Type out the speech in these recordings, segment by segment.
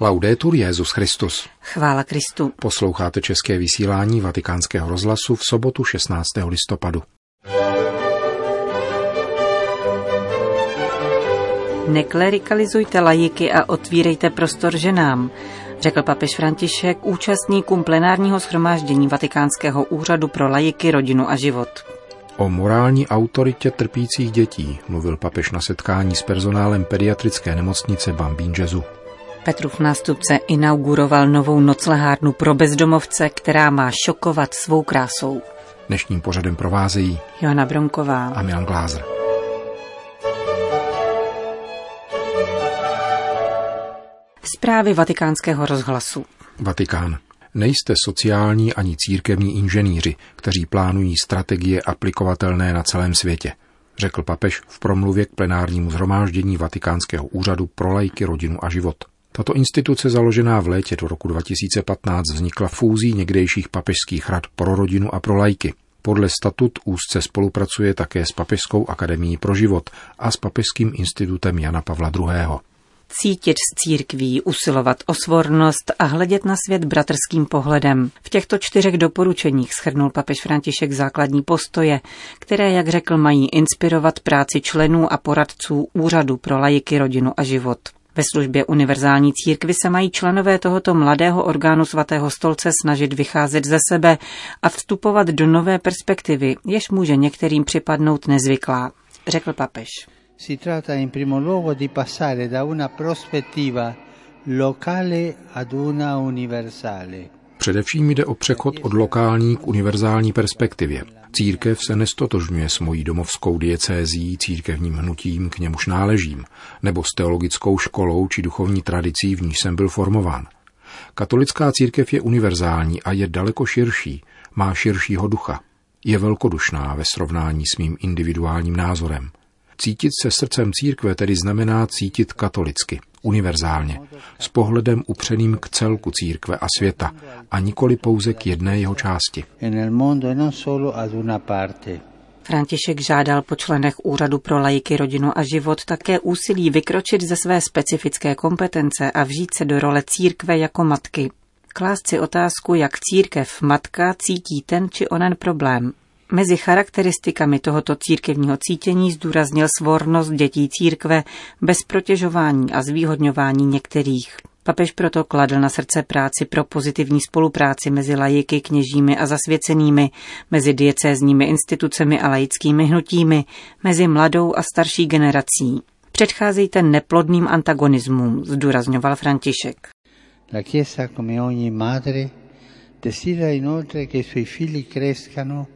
Laudetur Jezus Christus. Chvála Kristu. Posloucháte české vysílání Vatikánského rozhlasu v sobotu 16. listopadu. Neklerikalizujte lajiky a otvírejte prostor ženám, řekl papež František účastníkům plenárního schromáždění Vatikánského úřadu pro lajiky, rodinu a život. O morální autoritě trpících dětí mluvil papež na setkání s personálem pediatrické nemocnice Bambín Jezu. Petrův nástupce inauguroval novou noclehárnu pro bezdomovce, která má šokovat svou krásou. Dnešním pořadem provázejí Joana Bronková a Milan Glázer. Zprávy vatikánského rozhlasu. Vatikán. Nejste sociální ani církevní inženýři, kteří plánují strategie aplikovatelné na celém světě, řekl papež v promluvě k plenárnímu zhromáždění Vatikánského úřadu pro lajky, rodinu a život. Tato instituce založená v létě do roku 2015 vznikla fúzí někdejších papežských rad pro rodinu a pro lajky. Podle statut úzce spolupracuje také s Papežskou akademií pro život a s Papežským institutem Jana Pavla II. Cítit s církví, usilovat o svornost a hledět na svět bratrským pohledem. V těchto čtyřech doporučeních schrnul papež František základní postoje, které, jak řekl, mají inspirovat práci členů a poradců Úřadu pro lajiky, rodinu a život. Ve službě univerzální církvy se mají členové tohoto mladého orgánu svatého stolce snažit vycházet ze sebe a vstupovat do nové perspektivy, jež může některým připadnout nezvyklá, řekl papež. Si in primo luogo di passare da una prospettiva locale ad una universale. Především jde o přechod od lokální k univerzální perspektivě. Církev se nestotožňuje s mojí domovskou diecézí, církevním hnutím, k němuž náležím, nebo s teologickou školou či duchovní tradicí, v níž jsem byl formován. Katolická církev je univerzální a je daleko širší, má širšího ducha. Je velkodušná ve srovnání s mým individuálním názorem. Cítit se srdcem církve tedy znamená cítit katolicky, univerzálně, s pohledem upřeným k celku církve a světa a nikoli pouze k jedné jeho části. František žádal po členech Úřadu pro lajiky, rodinu a život také úsilí vykročit ze své specifické kompetence a vžít se do role církve jako matky. Klást si otázku, jak církev matka cítí ten či onen problém, Mezi charakteristikami tohoto církevního cítění zdůraznil svornost dětí církve bez protěžování a zvýhodňování některých. Papež proto kladl na srdce práci pro pozitivní spolupráci mezi lajiky, kněžími a zasvěcenými, mezi diecézními institucemi a laickými hnutími, mezi mladou a starší generací. Předcházejte neplodným antagonismům, zdůrazňoval František. La Chiesa, come ogni madre, desidera inoltre che i suoi figli crescano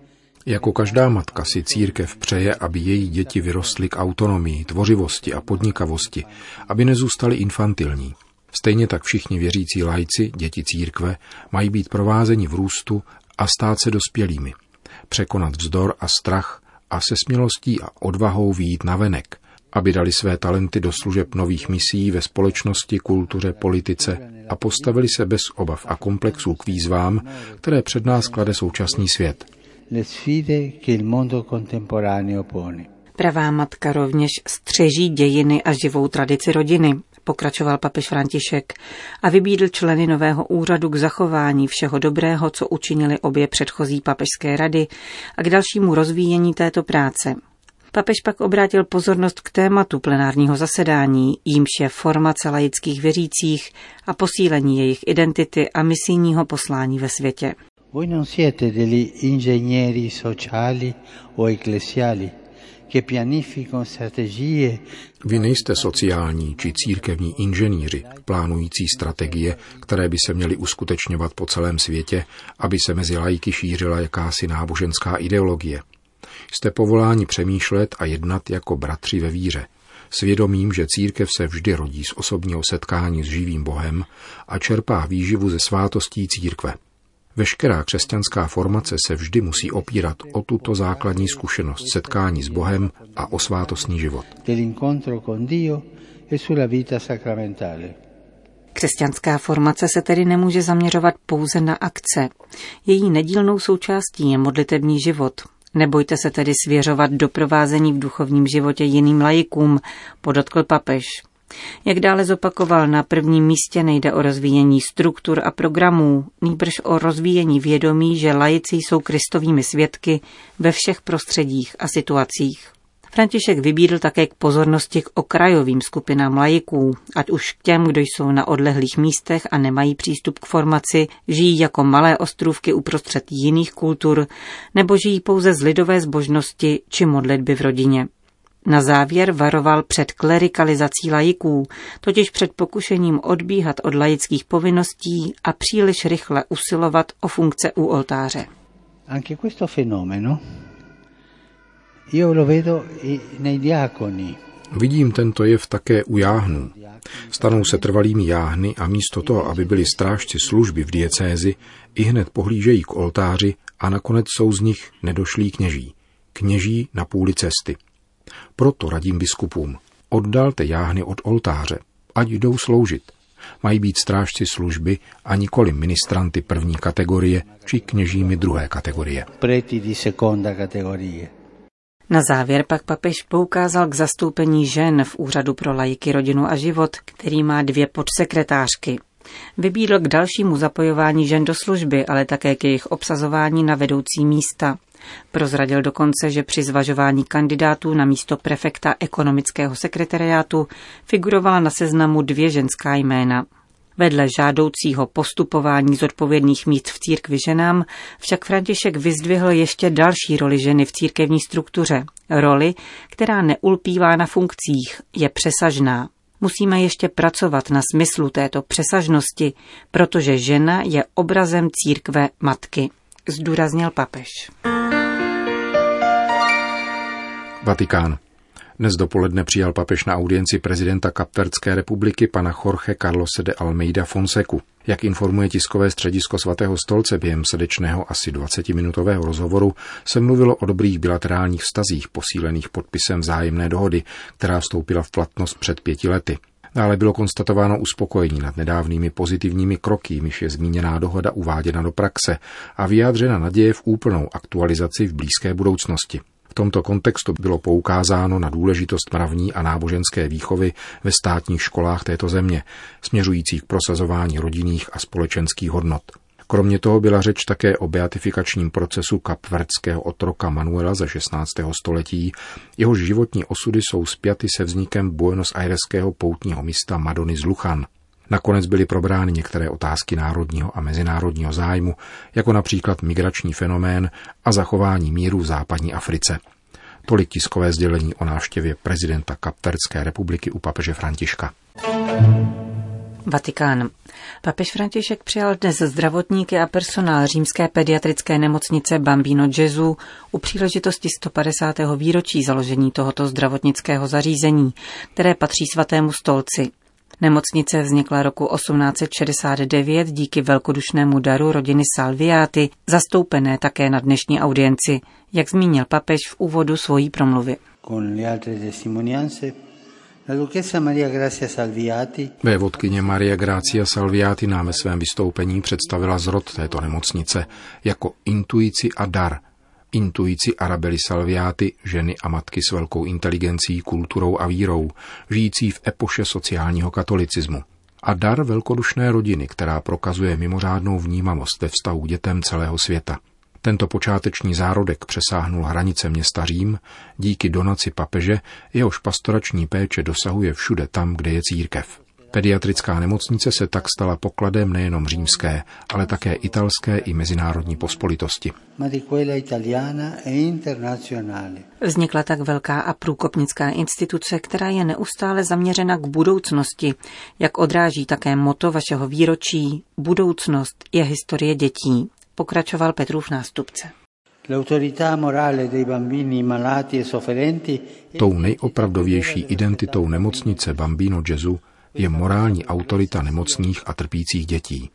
jako každá matka si církev přeje, aby její děti vyrostly k autonomii, tvořivosti a podnikavosti, aby nezůstaly infantilní. Stejně tak všichni věřící lajci, děti církve, mají být provázeni v růstu a stát se dospělými. Překonat vzdor a strach a se smělostí a odvahou výjít na venek, aby dali své talenty do služeb nových misí ve společnosti, kultuře, politice a postavili se bez obav a komplexů k výzvám, které před nás klade současný svět – le sfide che il mondo contemporaneo pone. Pravá matka rovněž střeží dějiny a živou tradici rodiny, pokračoval papež František a vybídl členy nového úřadu k zachování všeho dobrého, co učinili obě předchozí papežské rady a k dalšímu rozvíjení této práce. Papež pak obrátil pozornost k tématu plenárního zasedání, jímž je formace laických věřících a posílení jejich identity a misijního poslání ve světě. Voi non siete degli ingegneri sociali o ecclesiali che pianificano strategie. Vy nejste sociální či církevní inženýři, plánující strategie, které by se měly uskutečňovat po celém světě, aby se mezi lajky šířila jakási náboženská ideologie. Jste povoláni přemýšlet a jednat jako bratři ve víře, svědomím, že církev se vždy rodí z osobního setkání s živým Bohem a čerpá výživu ze svátostí církve – Veškerá křesťanská formace se vždy musí opírat o tuto základní zkušenost setkání s Bohem a o svátostný život. E Křesťanská formace se tedy nemůže zaměřovat pouze na akce. Její nedílnou součástí je modlitební život. Nebojte se tedy svěřovat doprovázení v duchovním životě jiným lajikům, podotkl papež. Jak dále zopakoval, na prvním místě nejde o rozvíjení struktur a programů, nýbrž o rozvíjení vědomí, že laici jsou kristovými svědky ve všech prostředích a situacích. František vybídl také k pozornosti k okrajovým skupinám lajiků, ať už k těm, kdo jsou na odlehlých místech a nemají přístup k formaci, žijí jako malé ostrůvky uprostřed jiných kultur, nebo žijí pouze z lidové zbožnosti či modlitby v rodině. Na závěr varoval před klerikalizací lajiků, totiž před pokušením odbíhat od laických povinností a příliš rychle usilovat o funkce u oltáře. Anche questo fenomeno io lo vedo nei diaconi. Vidím tento jev také u jáhnů. Stanou se trvalými jáhny a místo toho, aby byli strážci služby v diecézi, i hned pohlížejí k oltáři a nakonec jsou z nich nedošlí kněží. Kněží na půli cesty. Proto radím biskupům, oddalte jáhny od oltáře, ať jdou sloužit. Mají být strážci služby a nikoli ministranty první kategorie či kněžími druhé kategorie. Preti di seconda categoria. Na závěr pak papež poukázal k zastoupení žen v Úřadu pro lajky, rodinu a život, který má dvě podsekretářky. Vybídl k dalšímu zapojování žen do služby, ale také k jejich obsazování na vedoucí místa. Prozradil dokonce, že při zvažování kandidátů na místo prefekta ekonomického sekretariátu figurovala na seznamu dvě ženská jména. Vedle žádoucího postupování zodpovědných míst v církvi ženám však František vyzdvihl ještě další roli ženy v církevní struktuře. Roli, která neulpívá na funkcích, je přesažná. Musíme ještě pracovat na smyslu této přesažnosti, protože žena je obrazem církve matky, zdůraznil papež. Vatikán. Dnes dopoledne přijal papež na audienci prezidenta Kapverdské republiky pana Jorge Carlose de Almeida Fonseku. Jak informuje tiskové středisko svatého stolce během srdečného asi 20-minutového rozhovoru, se mluvilo o dobrých bilaterálních vztazích posílených podpisem vzájemné dohody, která vstoupila v platnost před pěti lety. Dále bylo konstatováno uspokojení nad nedávnými pozitivními kroky, jimiž je zmíněná dohoda uváděna do praxe a vyjádřena naděje v úplnou aktualizaci v blízké budoucnosti tomto kontextu bylo poukázáno na důležitost mravní a náboženské výchovy ve státních školách této země, směřující k prosazování rodinných a společenských hodnot. Kromě toho byla řeč také o beatifikačním procesu kapverdského otroka Manuela ze 16. století, jehož životní osudy jsou spjaty se vznikem Buenos Aireského poutního místa Madony z Luchan – Nakonec byly probrány některé otázky národního a mezinárodního zájmu, jako například migrační fenomén a zachování míru v západní Africe. Tolik tiskové sdělení o návštěvě prezidenta Kapverdské republiky u papeže Františka. Vatikán. Papež František přijal dnes zdravotníky a personál římské pediatrické nemocnice Bambino Gesù u příležitosti 150. výročí založení tohoto zdravotnického zařízení, které patří svatému stolci. Nemocnice vznikla roku 1869 díky velkodušnému daru rodiny Salviati, zastoupené také na dnešní audienci, jak zmínil papež v úvodu svojí promluvy. vodkyně Maria Grazia Salviati nám ve svém vystoupení představila zrod této nemocnice jako intuici a dar, intuici Arabely Salviáty, ženy a matky s velkou inteligencí, kulturou a vírou, žijící v epoše sociálního katolicismu. A dar velkodušné rodiny, která prokazuje mimořádnou vnímavost ve vztahu k dětem celého světa. Tento počáteční zárodek přesáhnul hranice města Řím díky donaci papeže, jehož pastorační péče dosahuje všude tam, kde je církev. Pediatrická nemocnice se tak stala pokladem nejenom římské, ale také italské i mezinárodní pospolitosti. Vznikla tak velká a průkopnická instituce, která je neustále zaměřena k budoucnosti, jak odráží také moto vašeho výročí Budoucnost je historie dětí, pokračoval Petrův nástupce. E Tou nejopravdovější identitou nemocnice Bambino Gesù je morální autorita nemocných a trpících dětí.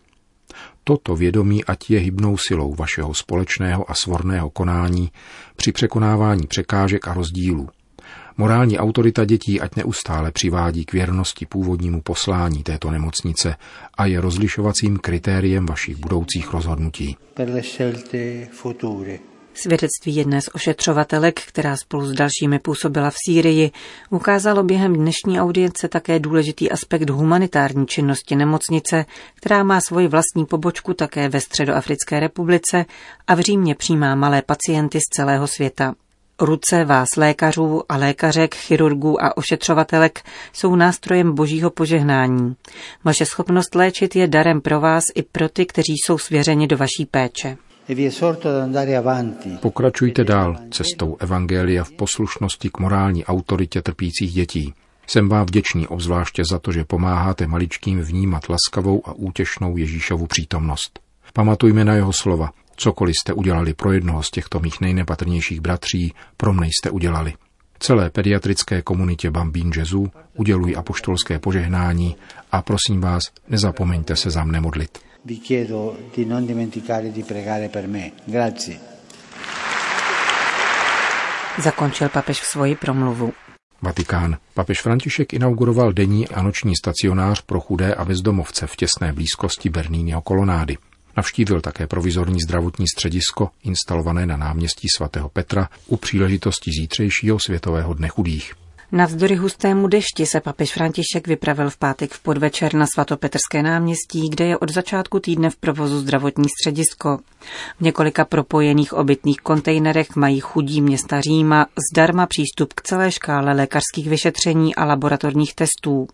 Toto vědomí ať je hybnou silou vašeho společného a svorného konání při překonávání překážek a rozdílů. Morální autorita dětí ať neustále přivádí k věrnosti původnímu poslání této nemocnice a je rozlišovacím kritériem vašich budoucích rozhodnutí. Svědectví jedné z ošetřovatelek, která spolu s dalšími působila v Sýrii, ukázalo během dnešní audience také důležitý aspekt humanitární činnosti nemocnice, která má svoji vlastní pobočku také ve Středoafrické republice a v Římě přijímá malé pacienty z celého světa. Ruce vás lékařů a lékařek, chirurgů a ošetřovatelek jsou nástrojem božího požehnání. Vaše schopnost léčit je darem pro vás i pro ty, kteří jsou svěřeni do vaší péče. Pokračujte dál cestou Evangelia v poslušnosti k morální autoritě trpících dětí. Jsem vám vděčný obzvláště za to, že pomáháte maličkým vnímat laskavou a útěšnou Ježíšovu přítomnost. Pamatujme na jeho slova. Cokoliv jste udělali pro jednoho z těchto mých nejnepatrnějších bratří, pro mne jste udělali. Celé pediatrické komunitě Bambín Jezu uděluji apoštolské požehnání a prosím vás, nezapomeňte se za mne modlit vi chiedo di non dimenticare di pregare per me. Grazie. Zakončil papež svoji promluvu. Vatikán. Papež František inauguroval denní a noční stacionář pro chudé a bezdomovce v těsné blízkosti Bernínyho kolonády. Navštívil také provizorní zdravotní středisko instalované na náměstí svatého Petra u příležitosti zítřejšího Světového dne chudých. Navzdory hustému dešti se papež František vypravil v pátek v podvečer na svatopetrské náměstí, kde je od začátku týdne v provozu zdravotní středisko. V několika propojených obytných kontejnerech mají chudí města Říma zdarma přístup k celé škále lékařských vyšetření a laboratorních testů.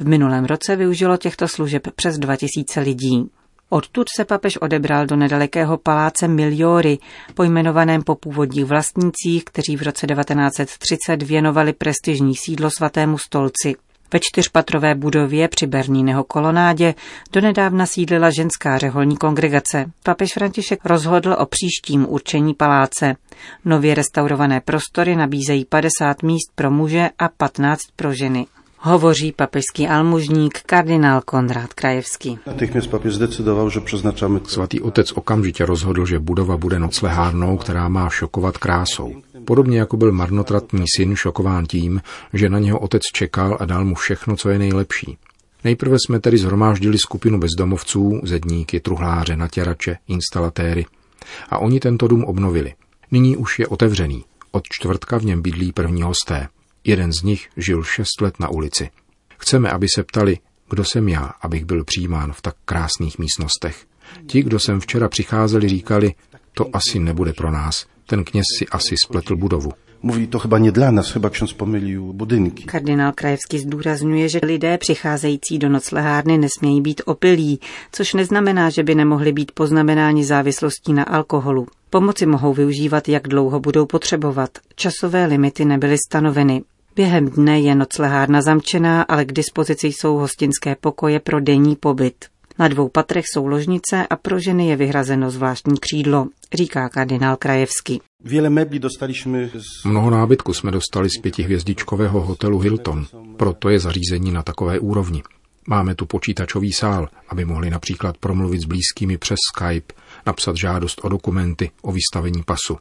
V minulém roce využilo těchto služeb přes 2000 lidí. Odtud se papež odebral do nedalekého paláce Miliory, pojmenovaném po původních vlastnících, kteří v roce 1930 věnovali prestižní sídlo svatému stolci. Ve čtyřpatrové budově při Berníneho kolonádě donedávna sídlila ženská řeholní kongregace. Papež František rozhodl o příštím určení paláce. Nově restaurované prostory nabízejí 50 míst pro muže a 15 pro ženy hovoří papežský almužník kardinál Konrad Krajevský. Svatý otec okamžitě rozhodl, že budova bude noclehárnou, která má šokovat krásou. Podobně jako byl marnotratný syn šokován tím, že na něho otec čekal a dal mu všechno, co je nejlepší. Nejprve jsme tedy zhromáždili skupinu bezdomovců, zedníky, truhláře, natěrače, instalatéry. A oni tento dům obnovili. Nyní už je otevřený. Od čtvrtka v něm bydlí první hosté. Jeden z nich žil šest let na ulici. Chceme, aby se ptali, kdo jsem já, abych byl přijímán v tak krásných místnostech. Ti, kdo sem včera přicházeli, říkali, to asi nebude pro nás. Ten kněz si asi spletl budovu. Mówi to chyba nie dla nas, chyba ksiądz pomylił budynki. Kardinál Krajevský zdůrazňuje, že lidé přicházející do noclehárny nesmějí být opilí, což neznamená, že by nemohli být poznamenáni závislostí na alkoholu. Pomoci mohou využívat, jak dlouho budou potřebovat. Časové limity nebyly stanoveny. Během dne je noclehárna zamčená, ale k dispozici jsou hostinské pokoje pro denní pobyt. Na dvou patrech jsou ložnice a pro ženy je vyhrazeno zvláštní křídlo, říká kardinál Krajevský. Mnoho nábytku jsme dostali z pětihvězdičkového hotelu Hilton, proto je zařízení na takové úrovni. Máme tu počítačový sál, aby mohli například promluvit s blízkými přes Skype, napsat žádost o dokumenty, o vystavení pasu.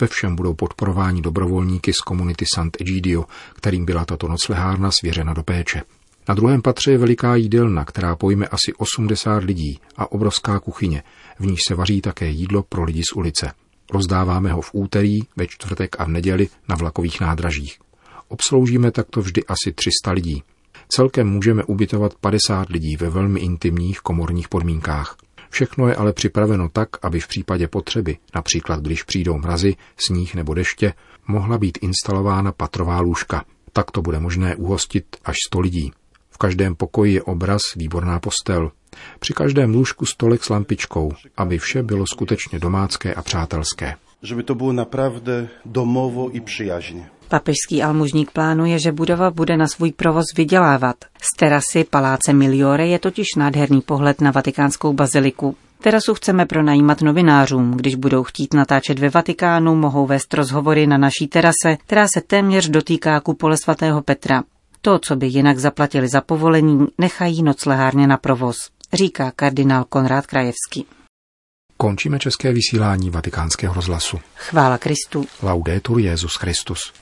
Ve všem budou podporováni dobrovolníky z komunity Sant'Egidio, kterým byla tato noclehárna svěřena do péče. Na druhém patře je veliká jídelna, která pojme asi 80 lidí a obrovská kuchyně, v níž se vaří také jídlo pro lidi z ulice. Rozdáváme ho v úterý, ve čtvrtek a v neděli na vlakových nádražích. Obsloužíme takto vždy asi 300 lidí. Celkem můžeme ubytovat 50 lidí ve velmi intimních komorních podmínkách. Všechno je ale připraveno tak, aby v případě potřeby, například když přijdou mrazy, sníh nebo deště, mohla být instalována patrová lůžka. Tak to bude možné uhostit až 100 lidí. V každém pokoji je obraz, výborná postel. Při každém lůžku stolek s lampičkou, aby vše bylo skutečně domácké a přátelské. Żeby to bylo naprawdę domovo i přijažně. Papežský almužník plánuje, že budova bude na svůj provoz vydělávat. Z terasy paláce Miliore je totiž nádherný pohled na vatikánskou baziliku. Terasu chceme pronajímat novinářům. Když budou chtít natáčet ve Vatikánu, mohou vést rozhovory na naší terase, která se téměř dotýká kupole svatého Petra. To, co by jinak zaplatili za povolení, nechají noclehárně na provoz, říká kardinál Konrád Krajevský. Končíme české vysílání vatikánského rozhlasu. Chvála Kristu. Laudetur Jezus Christus.